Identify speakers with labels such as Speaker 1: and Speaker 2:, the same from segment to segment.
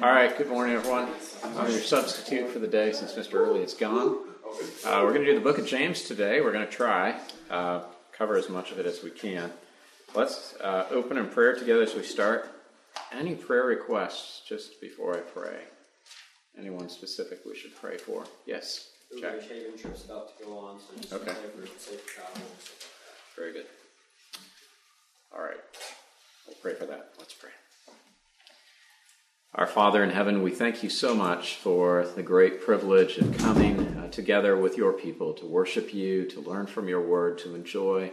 Speaker 1: All right, good morning, everyone. I'm your substitute for the day since Mr. Early is gone. Uh, we're going to do the book of James today. We're going to try, uh, cover as much of it as we can. Let's uh, open in prayer together as we start. Any prayer requests just before I pray? Anyone specific we should pray for? Yes, Jack.
Speaker 2: Ridge Haven trip's about to go on, so
Speaker 1: Okay.
Speaker 2: pray for safe travel.
Speaker 1: Very good. All right. We'll pray for that. Let's pray. Our Father in heaven, we thank you so much for the great privilege of coming uh, together with your people to worship you, to learn from your word, to enjoy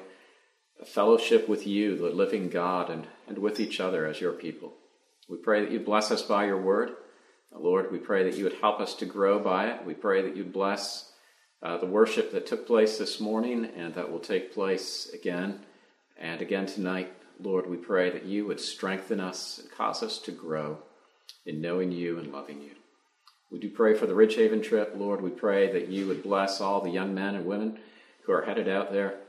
Speaker 1: a fellowship with you, the living God, and, and with each other as your people. We pray that you bless us by your word. Uh, Lord, we pray that you would help us to grow by it. We pray that you'd bless uh, the worship that took place this morning and that will take place again and again tonight. Lord, we pray that you would strengthen us and cause us to grow in knowing you and loving you. We do pray for the Ridge Haven trip. Lord, we pray that you would bless all the young men and women who are headed out there.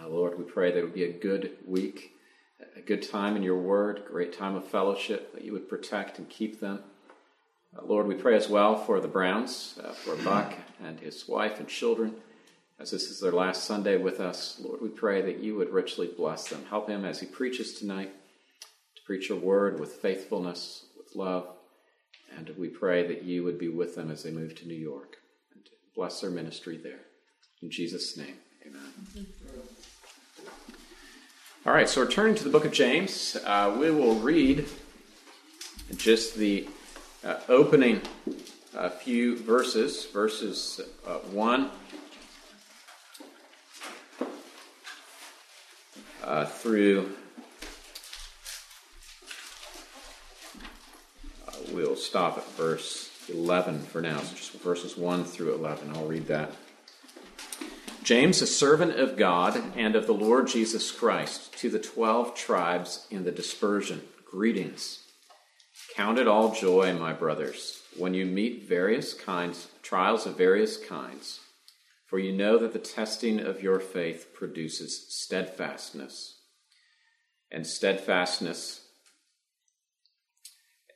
Speaker 1: Uh, Lord, we pray that it would be a good week, a good time in your word, great time of fellowship, that you would protect and keep them. Uh, Lord, we pray as well for the Browns, uh, for Buck and his wife and children. As this is their last Sunday with us, Lord, we pray that you would richly bless them. Help him as he preaches tonight to preach your word with faithfulness, love. And we pray that you would be with them as they move to New York and bless their ministry there. In Jesus' name, amen. All right, so we're turning to the book of James. Uh, we will read just the uh, opening uh, few verses, verses uh, 1 uh, through. We'll stop at verse 11 for now, so just verses 1 through 11. I'll read that. James, a servant of God and of the Lord Jesus Christ, to the twelve tribes in the dispersion, greetings. Count it all joy, my brothers, when you meet various kinds, trials of various kinds, for you know that the testing of your faith produces steadfastness. And steadfastness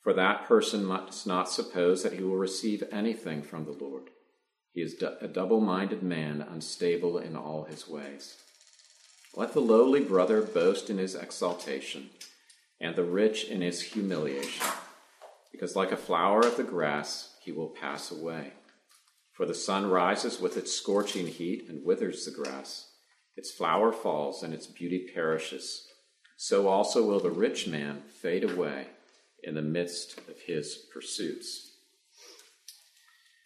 Speaker 1: For that person must not suppose that he will receive anything from the Lord. He is a double minded man, unstable in all his ways. Let the lowly brother boast in his exaltation, and the rich in his humiliation, because like a flower of the grass, he will pass away. For the sun rises with its scorching heat and withers the grass. Its flower falls, and its beauty perishes. So also will the rich man fade away in the midst of his pursuits.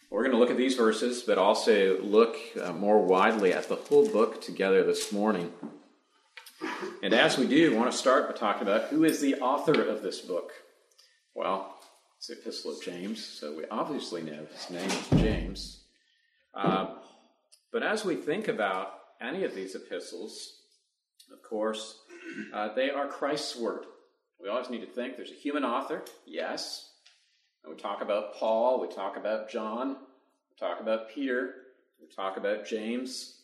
Speaker 1: We're going to look at these verses, but also look uh, more widely at the whole book together this morning. And as we do, I want to start by talking about who is the author of this book. Well, it's the Epistle of James, so we obviously know his name is James. Uh, but as we think about any of these epistles, of course, uh, they are Christ's word. We always need to think there's a human author, yes. And we talk about Paul, we talk about John, we talk about Peter, we talk about James.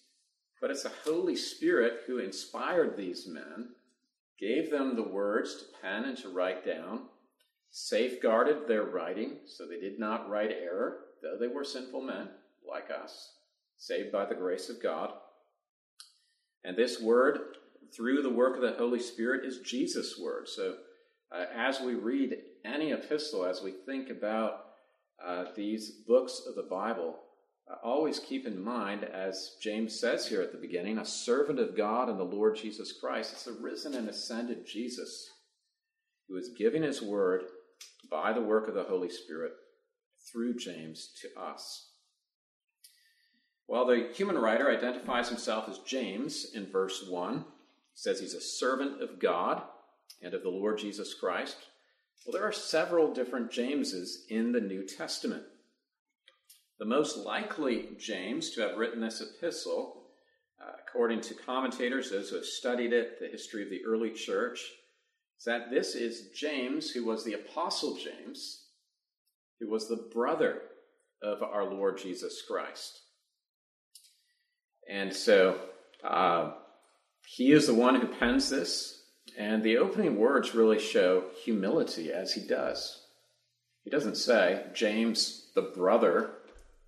Speaker 1: But it's the Holy Spirit who inspired these men, gave them the words to pen and to write down, safeguarded their writing so they did not write error, though they were sinful men like us, saved by the grace of God. And this word, through the work of the Holy Spirit, is Jesus' word. So uh, as we read any epistle, as we think about uh, these books of the Bible, uh, always keep in mind, as James says here at the beginning, a servant of God and the Lord Jesus Christ. It's the risen and ascended Jesus who is giving his word by the work of the Holy Spirit through James to us. Well, the human writer identifies himself as James in verse 1. He says he's a servant of God and of the Lord Jesus Christ. Well, there are several different Jameses in the New Testament. The most likely James to have written this epistle, uh, according to commentators, those who have studied it, the history of the early church, is that this is James, who was the Apostle James, who was the brother of our Lord Jesus Christ. And so uh, he is the one who pens this, and the opening words really show humility as he does. He doesn't say, James, the brother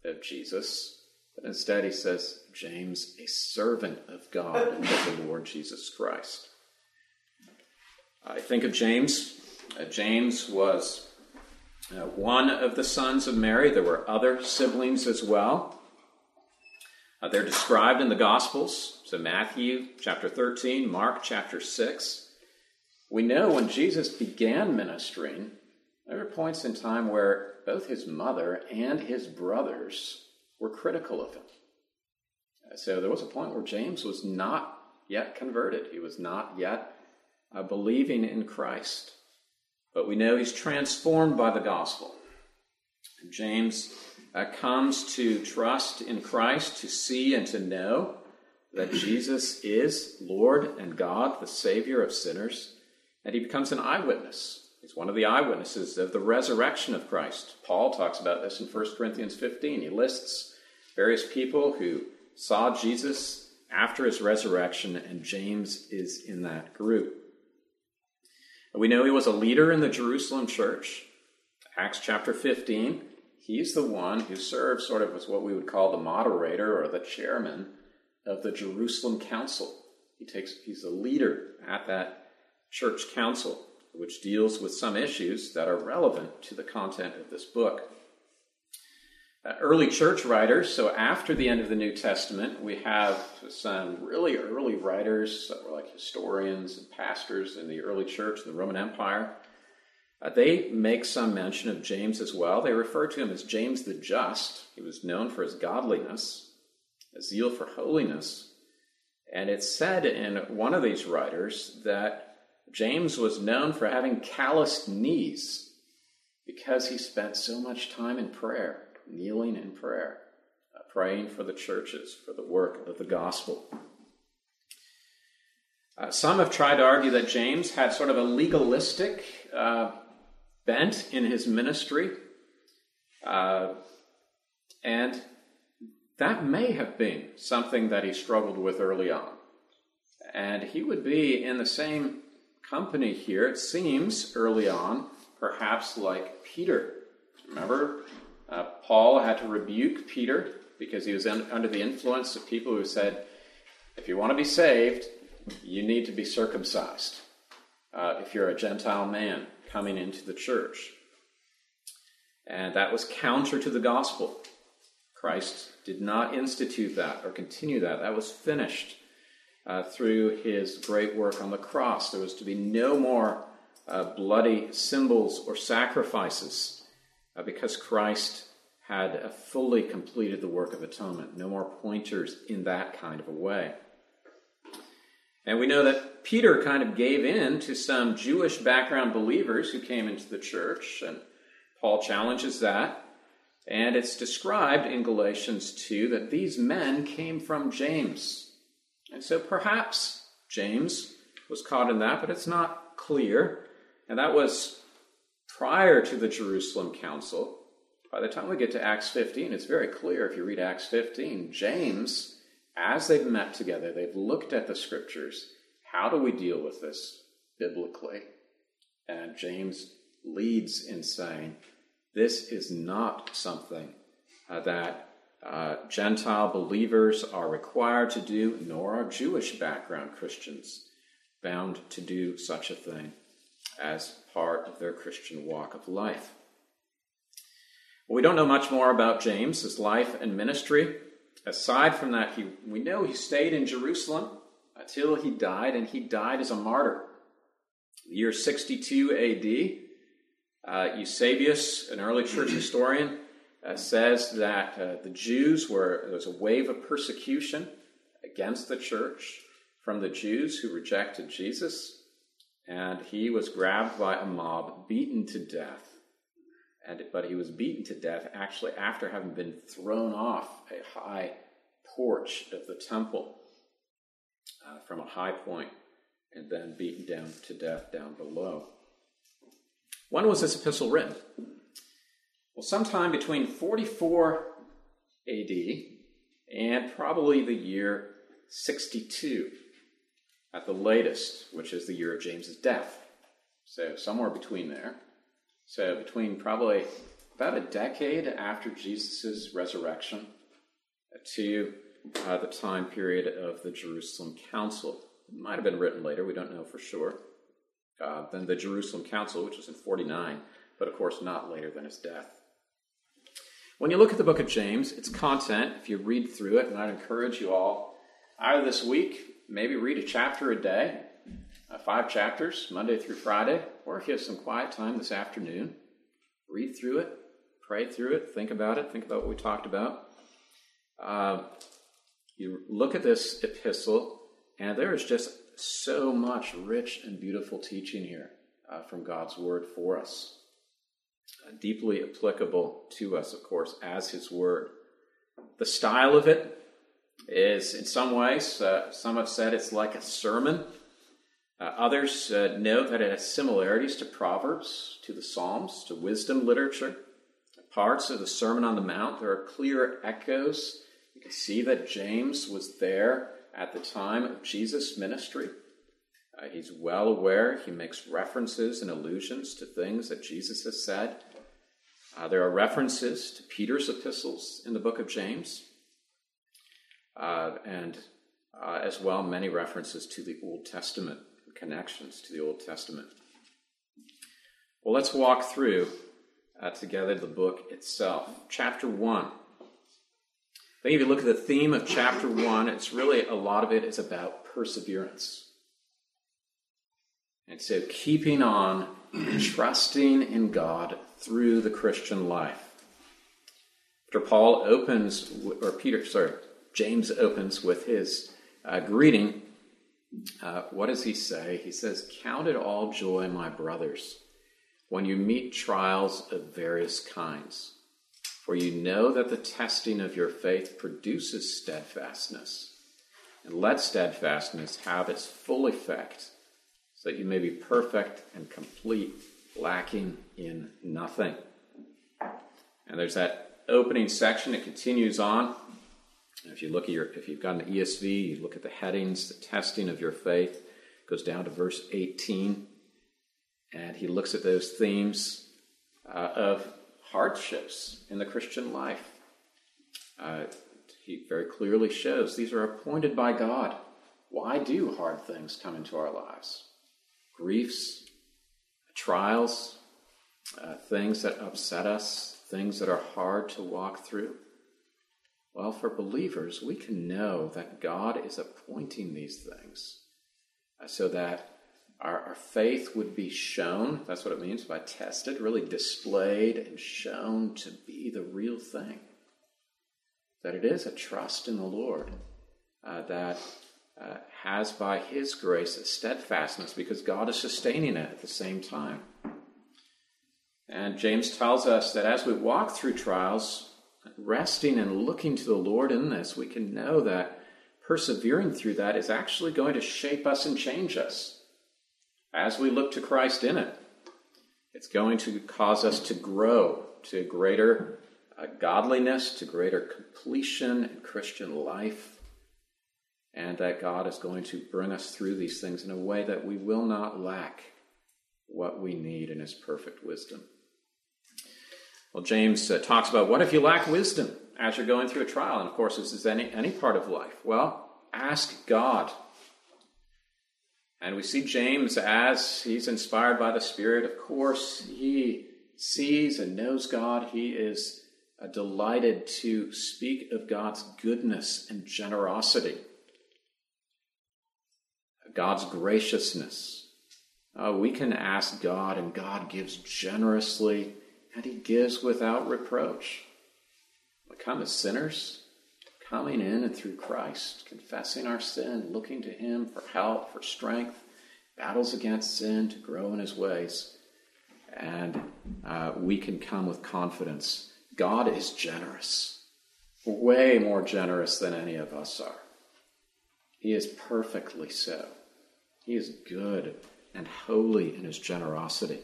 Speaker 1: of Jesus, but instead he says, James, a servant of God and of the Lord Jesus Christ. I think of James. Uh, James was uh, one of the sons of Mary. There were other siblings as well. Uh, they're described in the Gospels. So, Matthew chapter 13, Mark chapter 6. We know when Jesus began ministering, there were points in time where both his mother and his brothers were critical of him. So, there was a point where James was not yet converted, he was not yet uh, believing in Christ. But we know he's transformed by the gospel. James uh, comes to trust in Christ, to see and to know that Jesus is Lord and God, the Savior of sinners, and he becomes an eyewitness. He's one of the eyewitnesses of the resurrection of Christ. Paul talks about this in 1 Corinthians 15. He lists various people who saw Jesus after his resurrection, and James is in that group. We know he was a leader in the Jerusalem church. Acts chapter 15, he's the one who serves sort of as what we would call the moderator or the chairman of the Jerusalem council. He takes he's a leader at that church council, which deals with some issues that are relevant to the content of this book. Uh, early church writers, so after the end of the New Testament, we have some really early writers that were like historians and pastors in the early church in the Roman Empire. Uh, they make some mention of James as well. They refer to him as James the Just. He was known for his godliness, a zeal for holiness. And it's said in one of these writers that James was known for having calloused knees because he spent so much time in prayer kneeling in prayer, uh, praying for the churches, for the work of the gospel. Uh, some have tried to argue that James had sort of a legalistic uh, bent in his ministry, uh, and that may have been something that he struggled with early on. And he would be in the same company here, it seems, early on, perhaps like Peter. Remember, uh, Paul had to rebuke Peter because he was in, under the influence of people who said, if you want to be saved, you need to be circumcised uh, if you're a Gentile man coming into the church. And that was counter to the gospel. Christ did not institute that or continue that. That was finished uh, through his great work on the cross. There was to be no more uh, bloody symbols or sacrifices uh, because Christ had uh, fully completed the work of atonement. No more pointers in that kind of a way. And we know that Peter kind of gave in to some Jewish background believers who came into the church, and Paul challenges that. And it's described in Galatians 2 that these men came from James. And so perhaps James was caught in that, but it's not clear. And that was prior to the Jerusalem Council. By the time we get to Acts 15, it's very clear if you read Acts 15, James, as they've met together, they've looked at the scriptures. How do we deal with this biblically? And James leads in saying, this is not something uh, that uh, Gentile believers are required to do, nor are Jewish background Christians bound to do such a thing as part of their Christian walk of life. Well, we don't know much more about James, his life and ministry. Aside from that, he, we know he stayed in Jerusalem until he died, and he died as a martyr. The year 62 AD, uh, Eusebius, an early church historian, uh, says that uh, the Jews were, there was a wave of persecution against the church from the Jews who rejected Jesus and he was grabbed by a mob, beaten to death, and but he was beaten to death actually after having been thrown off a high porch of the temple uh, from a high point and then beaten down to death down below. When was this epistle written? Well, sometime between 44 AD and probably the year 62 at the latest, which is the year of James's death. So, somewhere between there. So, between probably about a decade after Jesus' resurrection to uh, the time period of the Jerusalem Council. It might have been written later, we don't know for sure. Uh, than the Jerusalem Council, which was in 49, but of course not later than his death. When you look at the book of James, its content, if you read through it, and I'd encourage you all, either this week, maybe read a chapter a day, uh, five chapters, Monday through Friday, or if you have some quiet time this afternoon, read through it, pray through it, think about it, think about what we talked about. Uh, you look at this epistle, and there is just so much rich and beautiful teaching here uh, from God's word for us. Uh, deeply applicable to us, of course, as His word. The style of it is, in some ways, uh, some have said it's like a sermon. Uh, others uh, note that it has similarities to Proverbs, to the Psalms, to wisdom literature. Parts of the Sermon on the Mount, there are clear echoes you can see that James was there at the time of Jesus' ministry. Uh, he's well aware, he makes references and allusions to things that Jesus has said. Uh, there are references to Peter's epistles in the book of James, uh, and uh, as well, many references to the Old Testament, connections to the Old Testament. Well, let's walk through uh, together the book itself. Chapter 1 I think if you look at the theme of chapter one, it's really a lot of it is about perseverance. And so keeping on, trusting in God through the Christian life. After Paul opens, or Peter, sorry, James opens with his uh, greeting, uh, what does he say? He says, Count it all joy, my brothers, when you meet trials of various kinds for you know that the testing of your faith produces steadfastness. And let steadfastness have its full effect, so that you may be perfect and complete, lacking in nothing. And there's that opening section, it continues on. If you look at your, if you've got an ESV, you look at the headings, the testing of your faith, goes down to verse 18, and he looks at those themes uh, of hardships in the Christian life. Uh, he very clearly shows these are appointed by God. Why do hard things come into our lives? Griefs, trials, uh, things that upset us, things that are hard to walk through. Well, for believers, we can know that God is appointing these things uh, so that our, our faith would be shown. That's what it means by tested, really displayed and shown to be the real thing. That it is a trust in the Lord uh, that uh, has, by His grace, a steadfastness because God is sustaining it at the same time. And James tells us that as we walk through trials, resting and looking to the Lord in this, we can know that persevering through that is actually going to shape us and change us as we look to Christ in it. It's going to cause us to grow to greater uh, godliness, to greater completion in Christian life, and that God is going to bring us through these things in a way that we will not lack what we need in His perfect wisdom. Well, James uh, talks about what if you lack wisdom as you're going through a trial? And of course, this is any, any part of life. Well, ask God and we see James as he's inspired by the Spirit. Of course, he sees and knows God. He is uh, delighted to speak of God's goodness and generosity, God's graciousness. Uh, we can ask God, and God gives generously, and He gives without reproach. We come as sinners, coming in and through Christ, confessing our sin, looking to Him for help, for strength, battles against sin to grow in His ways. and uh, we can come with confidence. God is generous, way more generous than any of us are. He is perfectly so. He is good and holy in his generosity.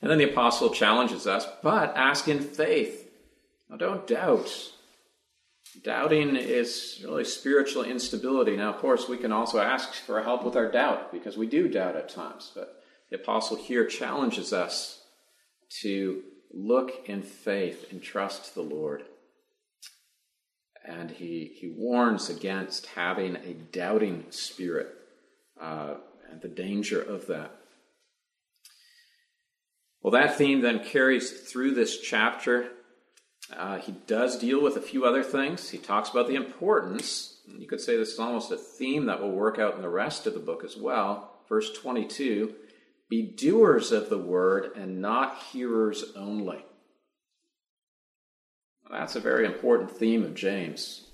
Speaker 1: And then the apostle challenges us, but ask in faith. Now, don't doubt. Doubting is really spiritual instability. Now, of course, we can also ask for help with our doubt because we do doubt at times. But the apostle here challenges us to look in faith and trust the Lord. And he, he warns against having a doubting spirit uh, and the danger of that. Well, that theme then carries through this chapter. Uh, he does deal with a few other things. He talks about the importance. You could say this is almost a theme that will work out in the rest of the book as well. Verse 22 Be doers of the word and not hearers only. That's a very important theme of James.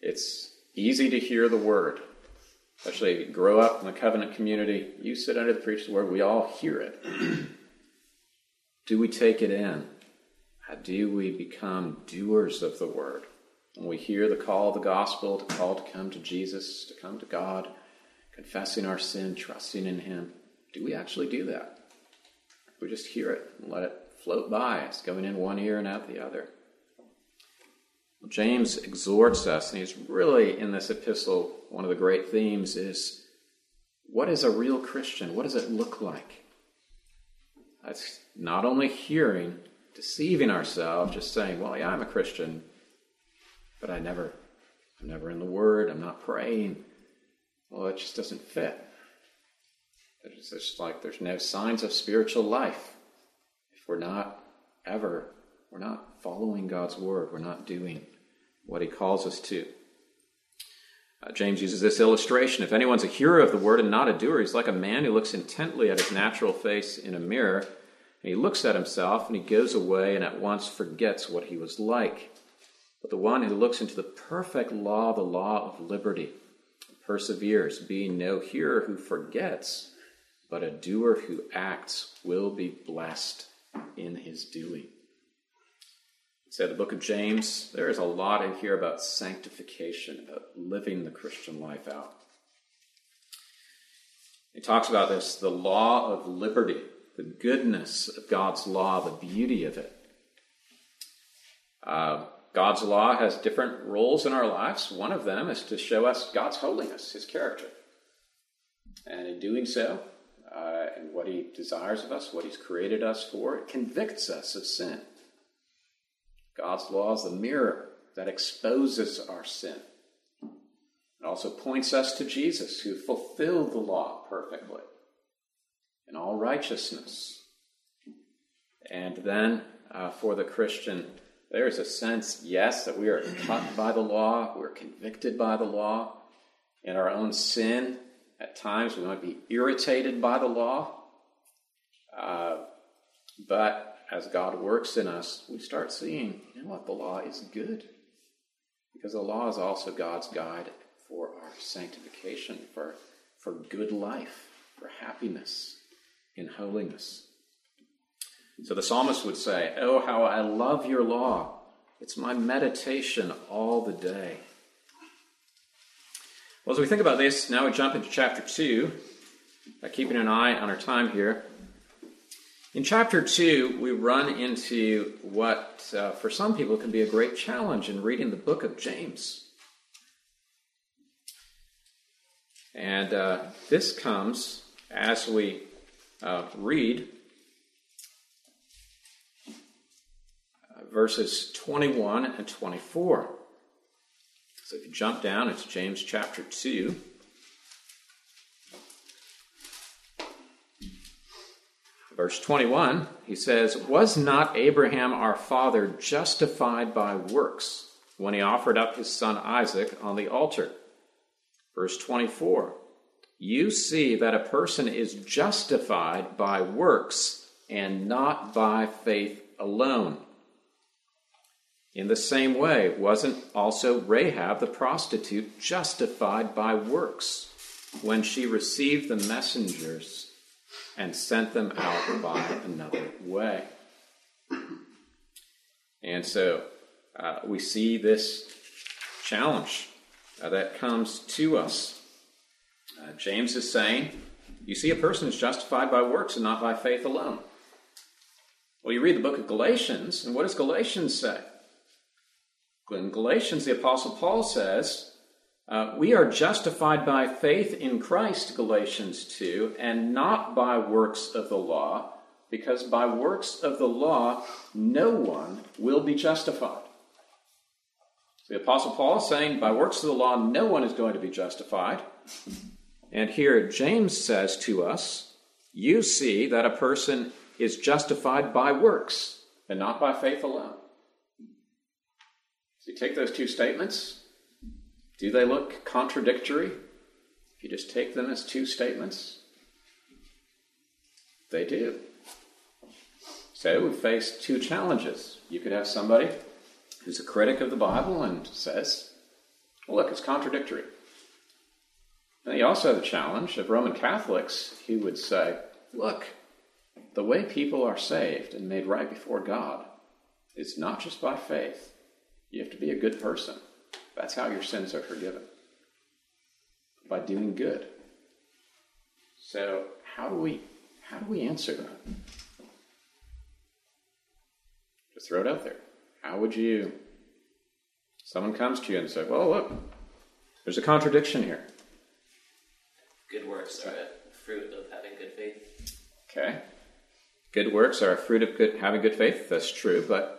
Speaker 1: It's easy to hear the word, especially if you grow up in the covenant community, you sit under the preacher's word, we all hear it. do we take it in? How do we become doers of the word? When we hear the call of the gospel, the call to come to Jesus, to come to God, confessing our sin, trusting in Him, do we actually do that? We just hear it and let it float by. It's going in one ear and out the other. James exhorts us, and he's really in this epistle, one of the great themes is what is a real Christian? What does it look like? That's not only hearing, deceiving ourselves, just saying, well, yeah, I'm a Christian, but I never, I'm never in the Word, I'm not praying. Well, it just doesn't fit. It's just like there's no signs of spiritual life if we're not ever, we're not following God's Word, we're not doing what He calls us to. Uh, James uses this illustration. If anyone's a hearer of the word and not a doer, he's like a man who looks intently at his natural face in a mirror. And he looks at himself and he goes away and at once forgets what he was like. But the one who looks into the perfect law, the law of liberty, perseveres, being no hearer who forgets, but a doer who acts, will be blessed in his doing. Say the book of James, there is a lot in here about sanctification, about living the Christian life out. He talks about this the law of liberty, the goodness of God's law, the beauty of it. Uh, God's law has different roles in our lives. One of them is to show us God's holiness, His character. And in doing so, uh, and what He desires of us, what He's created us for, it convicts us of sin. God's law is the mirror that exposes our sin. It also points us to Jesus, who fulfilled the law perfectly in all righteousness. And then uh, for the Christian, there is a sense, yes, that we are taught by the law, we're convicted by the law. In our own sin, at times we might be irritated by the law. Uh, but as God works in us, we start seeing, you know what, the law is good. Because the law is also God's guide for our sanctification, for, for good life, for happiness in holiness. So the psalmist would say, Oh, how I love your law. It's my meditation all the day. Well, as we think about this, now we jump into chapter 2, by keeping an eye on our time here. In chapter 2, we run into what, uh, for some people, can be a great challenge in reading the book of James. And uh, this comes as we uh, read uh, verses 21 and 24. So if you jump down, it's James chapter 2. Verse 21, he says, Was not Abraham our father justified by works when he offered up his son Isaac on the altar? Verse 24, You see that a person is justified by works and not by faith alone. In the same way, wasn't also Rahab the prostitute justified by works when she received the messengers and sent them out by another way. And so uh, we see this challenge uh, that comes to us. Uh, James is saying, You see, a person is justified by works and not by faith alone. Well, you read the book of Galatians, and what does Galatians say? In Galatians, the Apostle Paul says, uh, We are justified by faith in Christ, Galatians 2, and not by works of the law, because by works of the law no one will be justified. The Apostle Paul is saying, By works of the law no one is going to be justified. And here James says to us, You see that a person is justified by works and not by faith alone. So you take those two statements, do they look contradictory? If you just take them as two statements, they do. So we face two challenges. You could have somebody who's a critic of the Bible and says, well, look, it's contradictory. And you also have the challenge of Roman Catholics who would say, look, the way people are saved and made right before God is not just by faith. You have to be a good person. That's how your sins are forgiven. By doing good. So how do we how do we answer that? Just throw it out there. How would you someone comes to you and says, Well look, there's a contradiction here.
Speaker 3: Good works are a fruit of having good faith.
Speaker 1: Okay. Good works are a fruit of good having good faith. That's true, but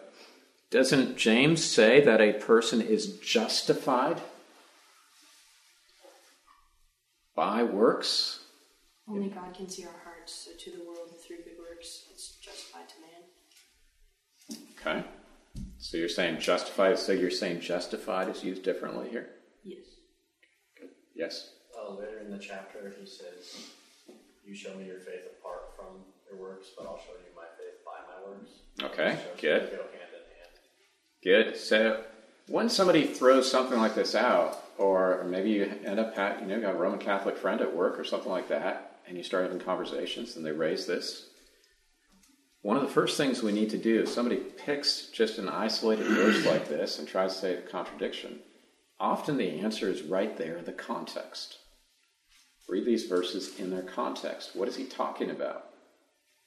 Speaker 1: doesn't James say that a person is justified by works?
Speaker 4: Only God can see our hearts, so to the world through good works, it's justified to man.
Speaker 1: Okay. So you're saying justified, so you're saying justified is used differently here?
Speaker 4: Yes.
Speaker 1: Yes.
Speaker 2: Uh, later in the chapter, he says, "You show me your faith apart from your works, but I'll show you my faith by my works."
Speaker 1: Okay,
Speaker 2: So
Speaker 1: good.
Speaker 2: They go hand in hand.
Speaker 1: Good. So when somebody throws something like this out, or maybe you end up, ha- you know, got a Roman Catholic friend at work or something like that, and you start having conversations and they raise this, one of the first things we need to do if somebody picks just an isolated verse like this and tries to say a contradiction, often the answer is right there in the context. Read these verses in their context. What is he talking about?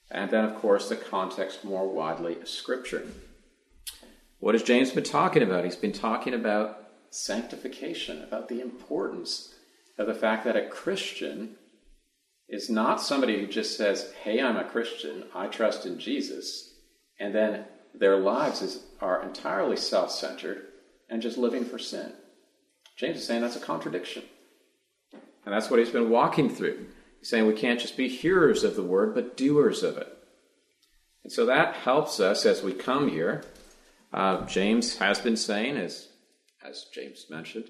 Speaker 1: And then, of course, the context more widely is Scripture. What has James been talking about? He's been talking about sanctification, about the importance of the fact that a Christian is not somebody who just says, Hey, I'm a Christian, I trust in Jesus, and then their lives is, are entirely self centered and just living for sin. James is saying that's a contradiction. And that's what he's been walking through. He's saying we can't just be hearers of the word, but doers of it. And so that helps us as we come here. Uh, James has been saying, as, as James mentioned,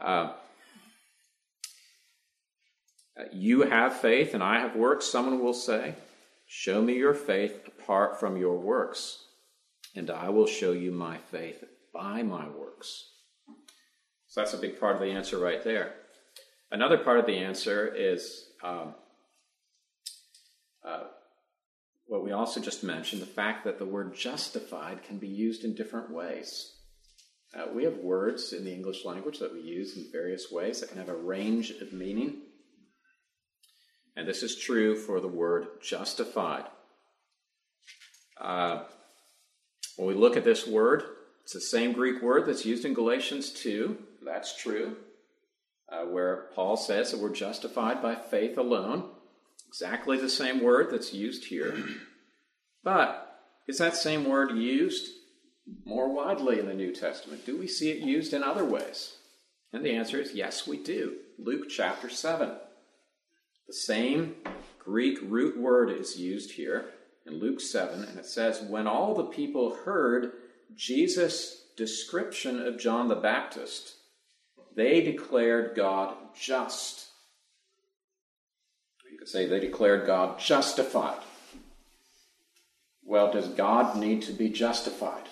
Speaker 1: uh, you have faith and I have works, someone will say, Show me your faith apart from your works, and I will show you my faith by my works. So that's a big part of the answer right there. Another part of the answer is um, uh, what we also just mentioned the fact that the word justified can be used in different ways. Uh, we have words in the English language that we use in various ways that can have a range of meaning. And this is true for the word justified. Uh, when we look at this word, it's the same Greek word that's used in Galatians 2. That's true. Uh, where Paul says that we're justified by faith alone. Exactly the same word that's used here. But is that same word used more widely in the New Testament? Do we see it used in other ways? And the answer is yes, we do. Luke chapter 7. The same Greek root word is used here in Luke 7, and it says, When all the people heard Jesus' description of John the Baptist, they declared God just. Could say they declared God justified. Well, does God need to be justified?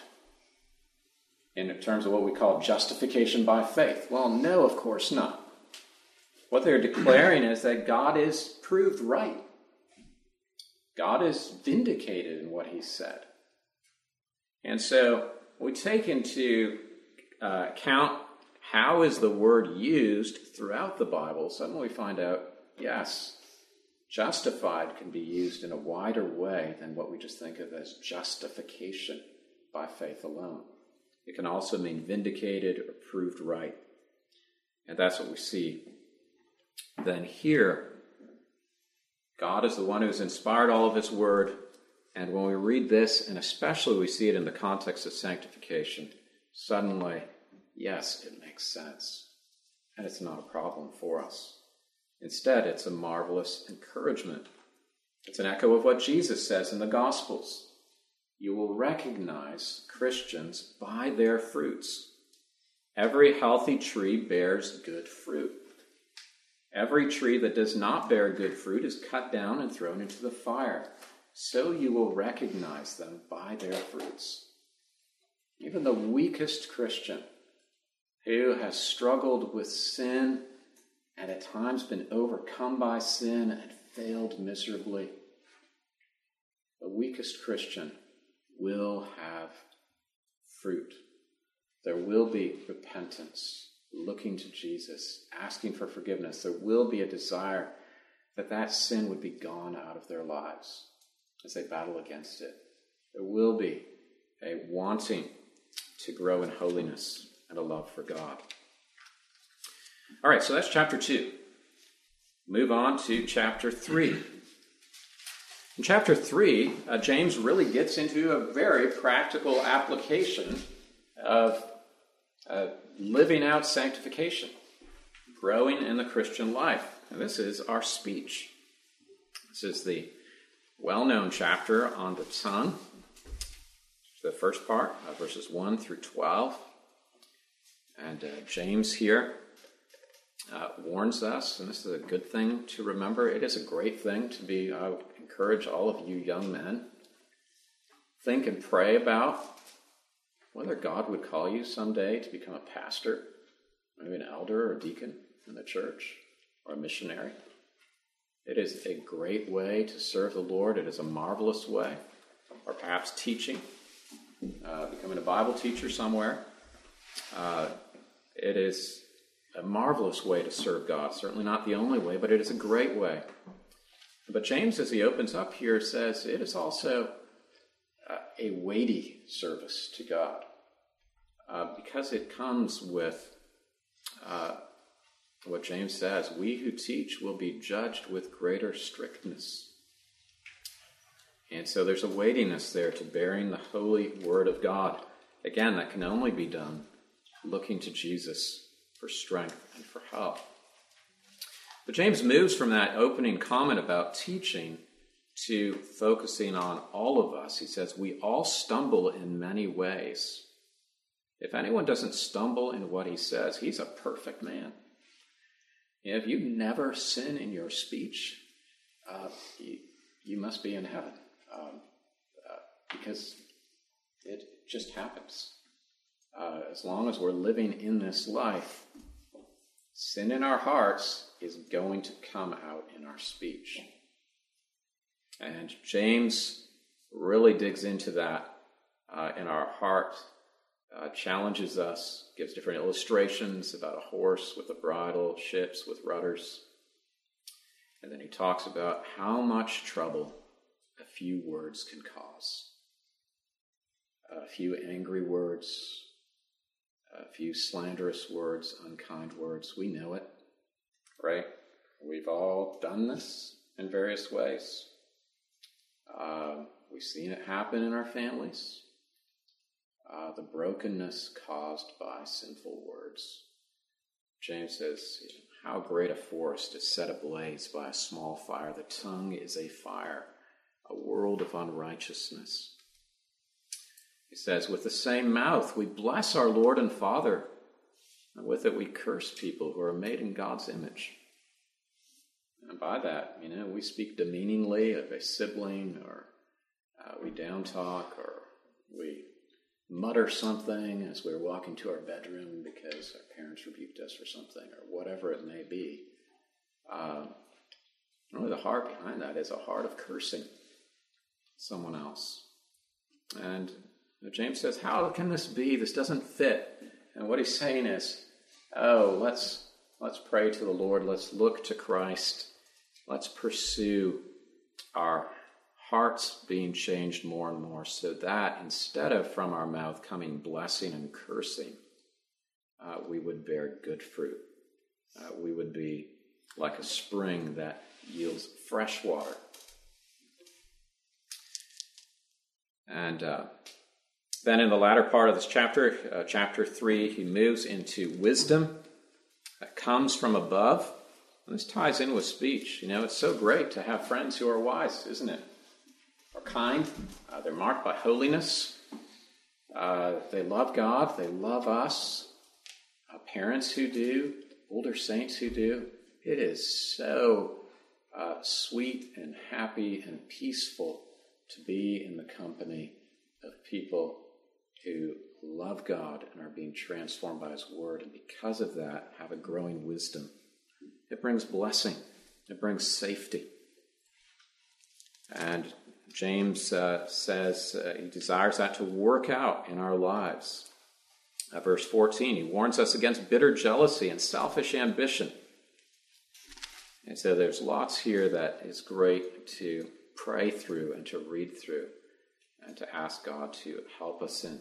Speaker 1: In terms of what we call justification by faith? Well, no, of course not. What they're declaring is that God is proved right. God is vindicated in what he said. And so we take into uh, account how is the word used throughout the Bible. Suddenly we find out, yes, justified can be used in a wider way than what we just think of as justification by faith alone. It can also mean vindicated or proved right. And that's what we see then here. God is the one who's inspired all of His Word. And when we read this, and especially we see it in the context of sanctification, suddenly, yes, it makes sense. And it's not a problem for us. Instead, it's a marvelous encouragement. It's an echo of what Jesus says in the Gospels. You will recognize Christians by their fruits. Every healthy tree bears good fruit. Every tree that does not bear good fruit is cut down and thrown into the fire. So you will recognize them by their fruits. Even the weakest Christian who has struggled with sin and at times been overcome by sin and failed miserably, the weakest Christian will have fruit. There will be repentance, looking to Jesus, asking for forgiveness. There will be a desire that that sin would be gone out of their lives as they battle against it. There will be a wanting to grow in holiness and a love for God. All right, so that's chapter 2. Move on to chapter 3. In chapter 3, uh, James really gets into a very practical application of uh, living out sanctification, growing in the Christian life. And this is our speech. This is the well known chapter on the tongue, the first part, uh, verses 1 through 12. And uh, James here uh, warns us, and this is a good thing to remember. It is a great thing to be, I would encourage all of you young men, think and pray about whether God would call you someday to become a pastor, maybe an elder or deacon in the church, or a missionary. It is a great way to serve the Lord. It is a marvelous way. Or perhaps teaching, uh, becoming a Bible teacher somewhere. Uh, it is a marvelous way to serve God. Certainly not the only way, but it is a great way. But James, as he opens up here, says it is also uh, a weighty service to God uh, because it comes with uh, what James says we who teach will be judged with greater strictness. And so there's a weightiness there to bearing the holy word of God. Again, that can only be done looking to Jesus for strength and for help. But James moves from that opening comment about teaching to focusing on all of us. He says, We all stumble in many ways. If anyone doesn't stumble in what he says, he's a perfect man. If you never sin in your speech, uh, you, you, must be in heaven um, uh, because it just happens. Uh, as long as we're living in this life, sin in our hearts is going to come out in our speech. And James really digs into that uh, in our heart uh, challenges us, gives different illustrations about a horse with a bridle, ships with rudders. And then he talks about how much trouble a few words can cause. A few angry words, a few slanderous words, unkind words. We know it, right? We've all done this in various ways. Uh, we've seen it happen in our families uh, the brokenness caused by sinful words. James says, How great a forest is set ablaze by a small fire. The tongue is a fire, a world of unrighteousness. He says, With the same mouth we bless our Lord and Father, and with it we curse people who are made in God's image. And by that, you know, we speak demeaningly of a sibling, or uh, we down talk, or we mutter something as we're walking to our bedroom because our parents rebuked us for something or whatever it may be. Uh, really, the heart behind that is a heart of cursing. someone else. And James says, How can this be? This doesn't fit. And what he's saying is, Oh, let's, let's pray to the Lord. Let's look to Christ. Let's pursue our hearts being changed more and more so that instead of from our mouth coming blessing and cursing, uh, we would bear good fruit. Uh, we would be like a spring that yields fresh water. And uh, then in the latter part of this chapter, uh, chapter 3, he moves into wisdom that comes from above. And this ties in with speech. You know, it's so great to have friends who are wise, isn't it? Are kind, uh, they're marked by holiness, uh, they love God, they love us, uh, parents who do, older saints who do. It is so uh, sweet and happy and peaceful to be in the company of people who love God and are being transformed by His Word, and because of that, have a growing wisdom. It brings blessing, it brings safety. And James uh, says uh, he desires that to work out in our lives. Uh, verse 14, he warns us against bitter jealousy and selfish ambition. And so there's lots here that is great to pray through and to read through and to ask God to help us in.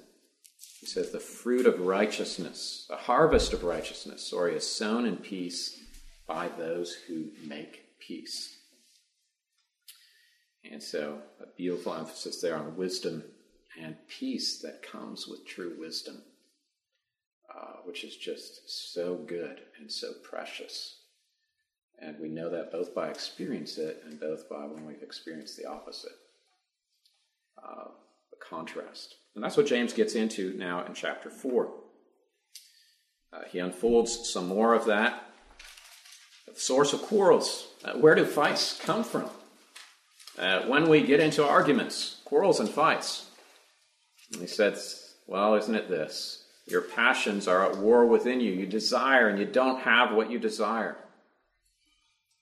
Speaker 1: He says, The fruit of righteousness, the harvest of righteousness, sorry, is sown in peace by those who make peace. And so, a beautiful emphasis there on wisdom and peace that comes with true wisdom, uh, which is just so good and so precious. And we know that both by experience it and both by when we've experienced the opposite. Uh, contrast. And that's what James gets into now in chapter 4. Uh, he unfolds some more of that. The source of quarrels. Uh, where do fights come from? Uh, when we get into arguments, quarrels and fights. And he says, Well, isn't it this? Your passions are at war within you. You desire and you don't have what you desire.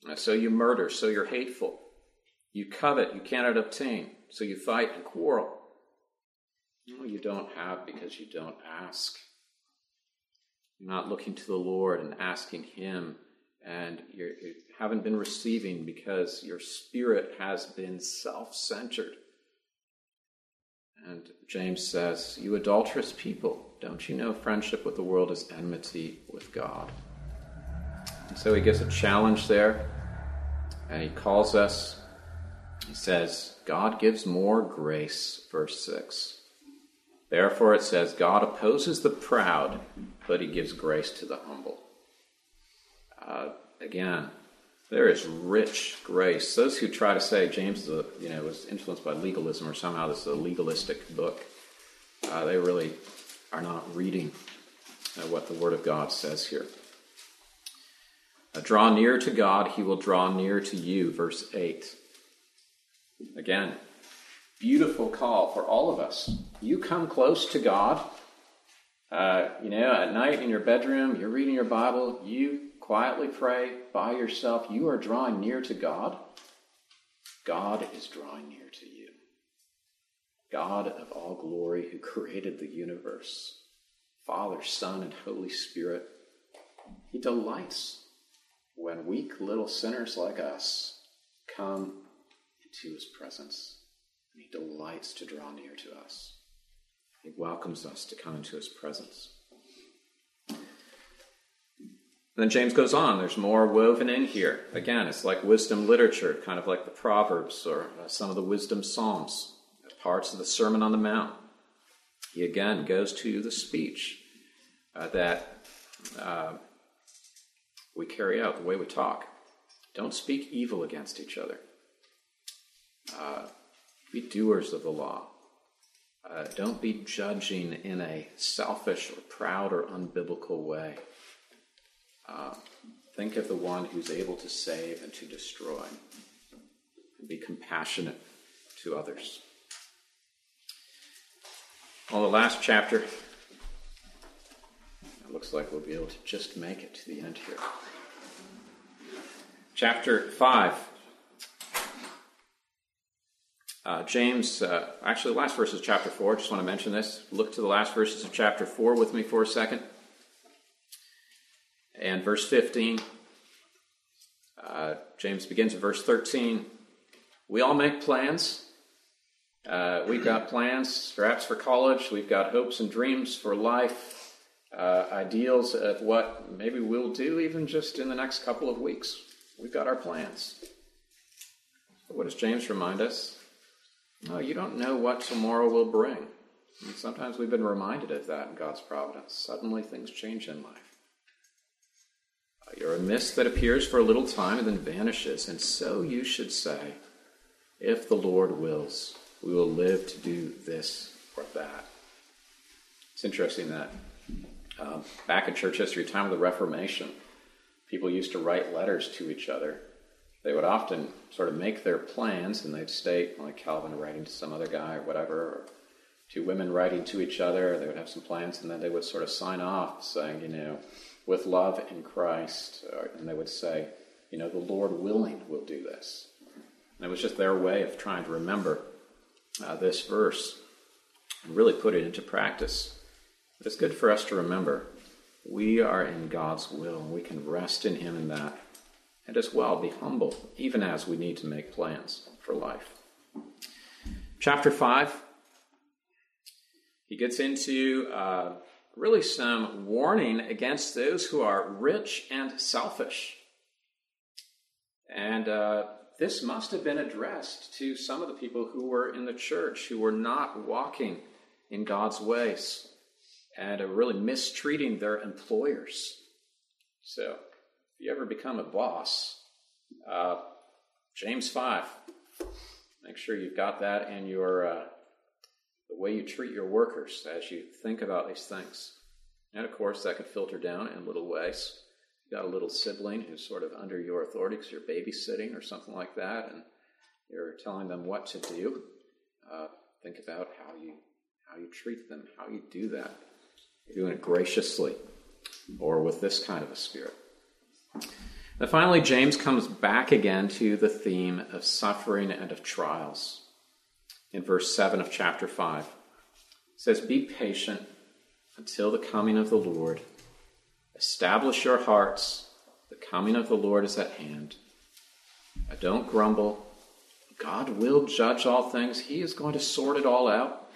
Speaker 1: Uh, so you murder, so you're hateful. You covet, you cannot obtain, so you fight and quarrel. No, you don't have because you don't ask. You're not looking to the Lord and asking Him, and you haven't been receiving because your spirit has been self centered. And James says, You adulterous people, don't you know friendship with the world is enmity with God? And so he gives a challenge there, and he calls us, he says, God gives more grace, verse 6. Therefore, it says, God opposes the proud, but he gives grace to the humble. Uh, again, there is rich grace. Those who try to say James you know, was influenced by legalism or somehow this is a legalistic book, uh, they really are not reading uh, what the Word of God says here. Uh, draw near to God, he will draw near to you, verse 8. Again, beautiful call for all of us. You come close to God. Uh, you know, at night in your bedroom, you're reading your Bible, you quietly pray by yourself, you are drawing near to God. God is drawing near to you. God of all glory, who created the universe, Father, Son, and Holy Spirit, He delights when weak little sinners like us come into His presence. And He delights to draw near to us. He welcomes us to come into His presence. then James goes on. There's more woven in here. Again, it's like wisdom literature, kind of like the Proverbs or uh, some of the wisdom psalms, parts of the Sermon on the Mount. He again goes to the speech uh, that uh, we carry out, the way we talk. Don't speak evil against each other. Uh, be doers of the law. Uh, don't be judging in a selfish or proud or unbiblical way. Uh, think of the one who's able to save and to destroy. And be compassionate to others. Well, the last chapter, it looks like we'll be able to just make it to the end here. Chapter 5. Uh, James, uh, actually, the last verse chapter 4. Just want to mention this. Look to the last verses of chapter 4 with me for a second. And verse 15. Uh, James begins at verse 13. We all make plans. Uh, we've got plans, perhaps for college. We've got hopes and dreams for life, uh, ideals of what maybe we'll do even just in the next couple of weeks. We've got our plans. But what does James remind us? No, you don't know what tomorrow will bring. And sometimes we've been reminded of that in God's providence. Suddenly things change in life. Uh, you're a mist that appears for a little time and then vanishes, and so you should say, if the Lord wills, we will live to do this or that. It's interesting that uh, back in church history, time of the Reformation, people used to write letters to each other they would often sort of make their plans and they'd state, like Calvin writing to some other guy or whatever, or two women writing to each other, they would have some plans, and then they would sort of sign off saying, you know, with love in Christ, and they would say, you know, the Lord willing will do this. And it was just their way of trying to remember uh, this verse and really put it into practice. But it's good for us to remember we are in God's will, and we can rest in Him in that and as well be humble, even as we need to make plans for life. Chapter 5, he gets into uh, really some warning against those who are rich and selfish. And uh, this must have been addressed to some of the people who were in the church who were not walking in God's ways and are really mistreating their employers. So, if you ever become a boss, uh, James 5, make sure you've got that in your uh, the way you treat your workers as you think about these things. And of course, that could filter down in little ways. You got a little sibling who's sort of under your authority because you're babysitting or something like that, and you're telling them what to do. Uh, think about how you how you treat them, how you do that. You're doing it graciously, or with this kind of a spirit. Then finally, James comes back again to the theme of suffering and of trials. In verse 7 of chapter 5, it says, Be patient until the coming of the Lord. Establish your hearts. The coming of the Lord is at hand. Don't grumble. God will judge all things. He is going to sort it all out.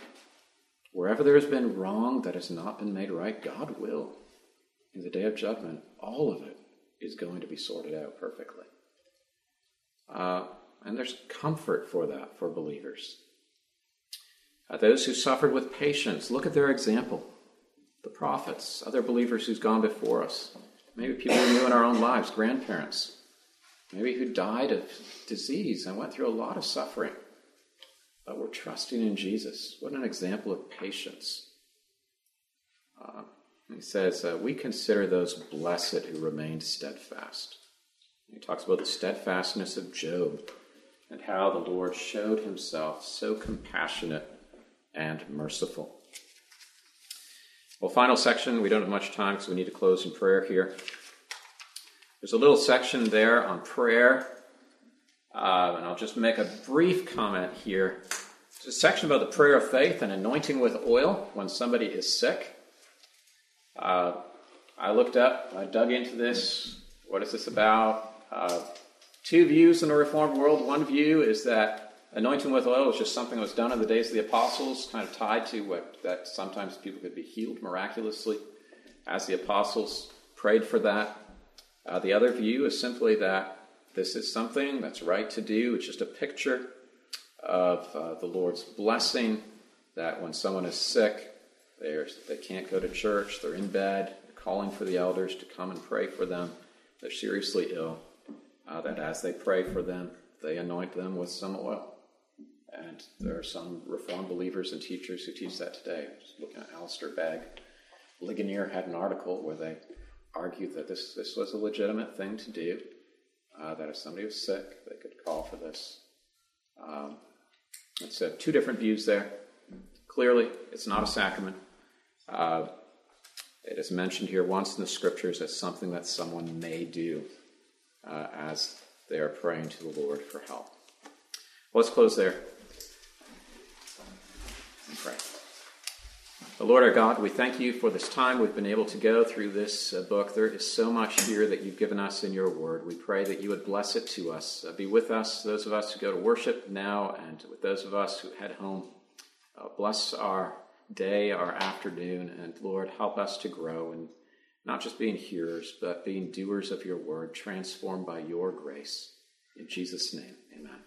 Speaker 1: Wherever there has been wrong that has not been made right, God will. In the day of judgment, all of it is going to be sorted out perfectly. Uh, and there's comfort for that for believers. Uh, those who suffered with patience, look at their example. The prophets, other believers who's gone before us, maybe people we knew in our own lives, grandparents, maybe who died of disease and went through a lot of suffering. But we're trusting in Jesus. What an example of patience. Uh, he says, uh, We consider those blessed who remained steadfast. He talks about the steadfastness of Job and how the Lord showed himself so compassionate and merciful. Well, final section, we don't have much time because we need to close in prayer here. There's a little section there on prayer, uh, and I'll just make a brief comment here. It's a section about the prayer of faith and anointing with oil when somebody is sick. Uh, I looked up, I dug into this. What is this about? Uh, two views in the Reformed world. One view is that anointing with oil was just something that was done in the days of the apostles, kind of tied to what that sometimes people could be healed miraculously as the apostles prayed for that. Uh, the other view is simply that this is something that's right to do. It's just a picture of uh, the Lord's blessing that when someone is sick, they're, they can't go to church. They're in bed, they're calling for the elders to come and pray for them. They're seriously ill. Uh, that as they pray for them, they anoint them with some oil. And there are some Reformed believers and teachers who teach that today. Looking at Alistair Begg. Ligonier had an article where they argued that this, this was a legitimate thing to do, uh, that if somebody was sick, they could call for this. Um, so, two different views there. Clearly, it's not a sacrament. Uh, it is mentioned here once in the scriptures as something that someone may do uh, as they are praying to the Lord for help. Let's close there. and pray. The Lord our God, we thank you for this time we've been able to go through this uh, book. There is so much here that you've given us in your word. We pray that you would bless it to us. Uh, be with us, those of us who go to worship now, and with those of us who head home. Uh, bless our day, our afternoon, and Lord, help us to grow and not just being hearers, but being doers of your word, transformed by your grace. In Jesus' name, amen.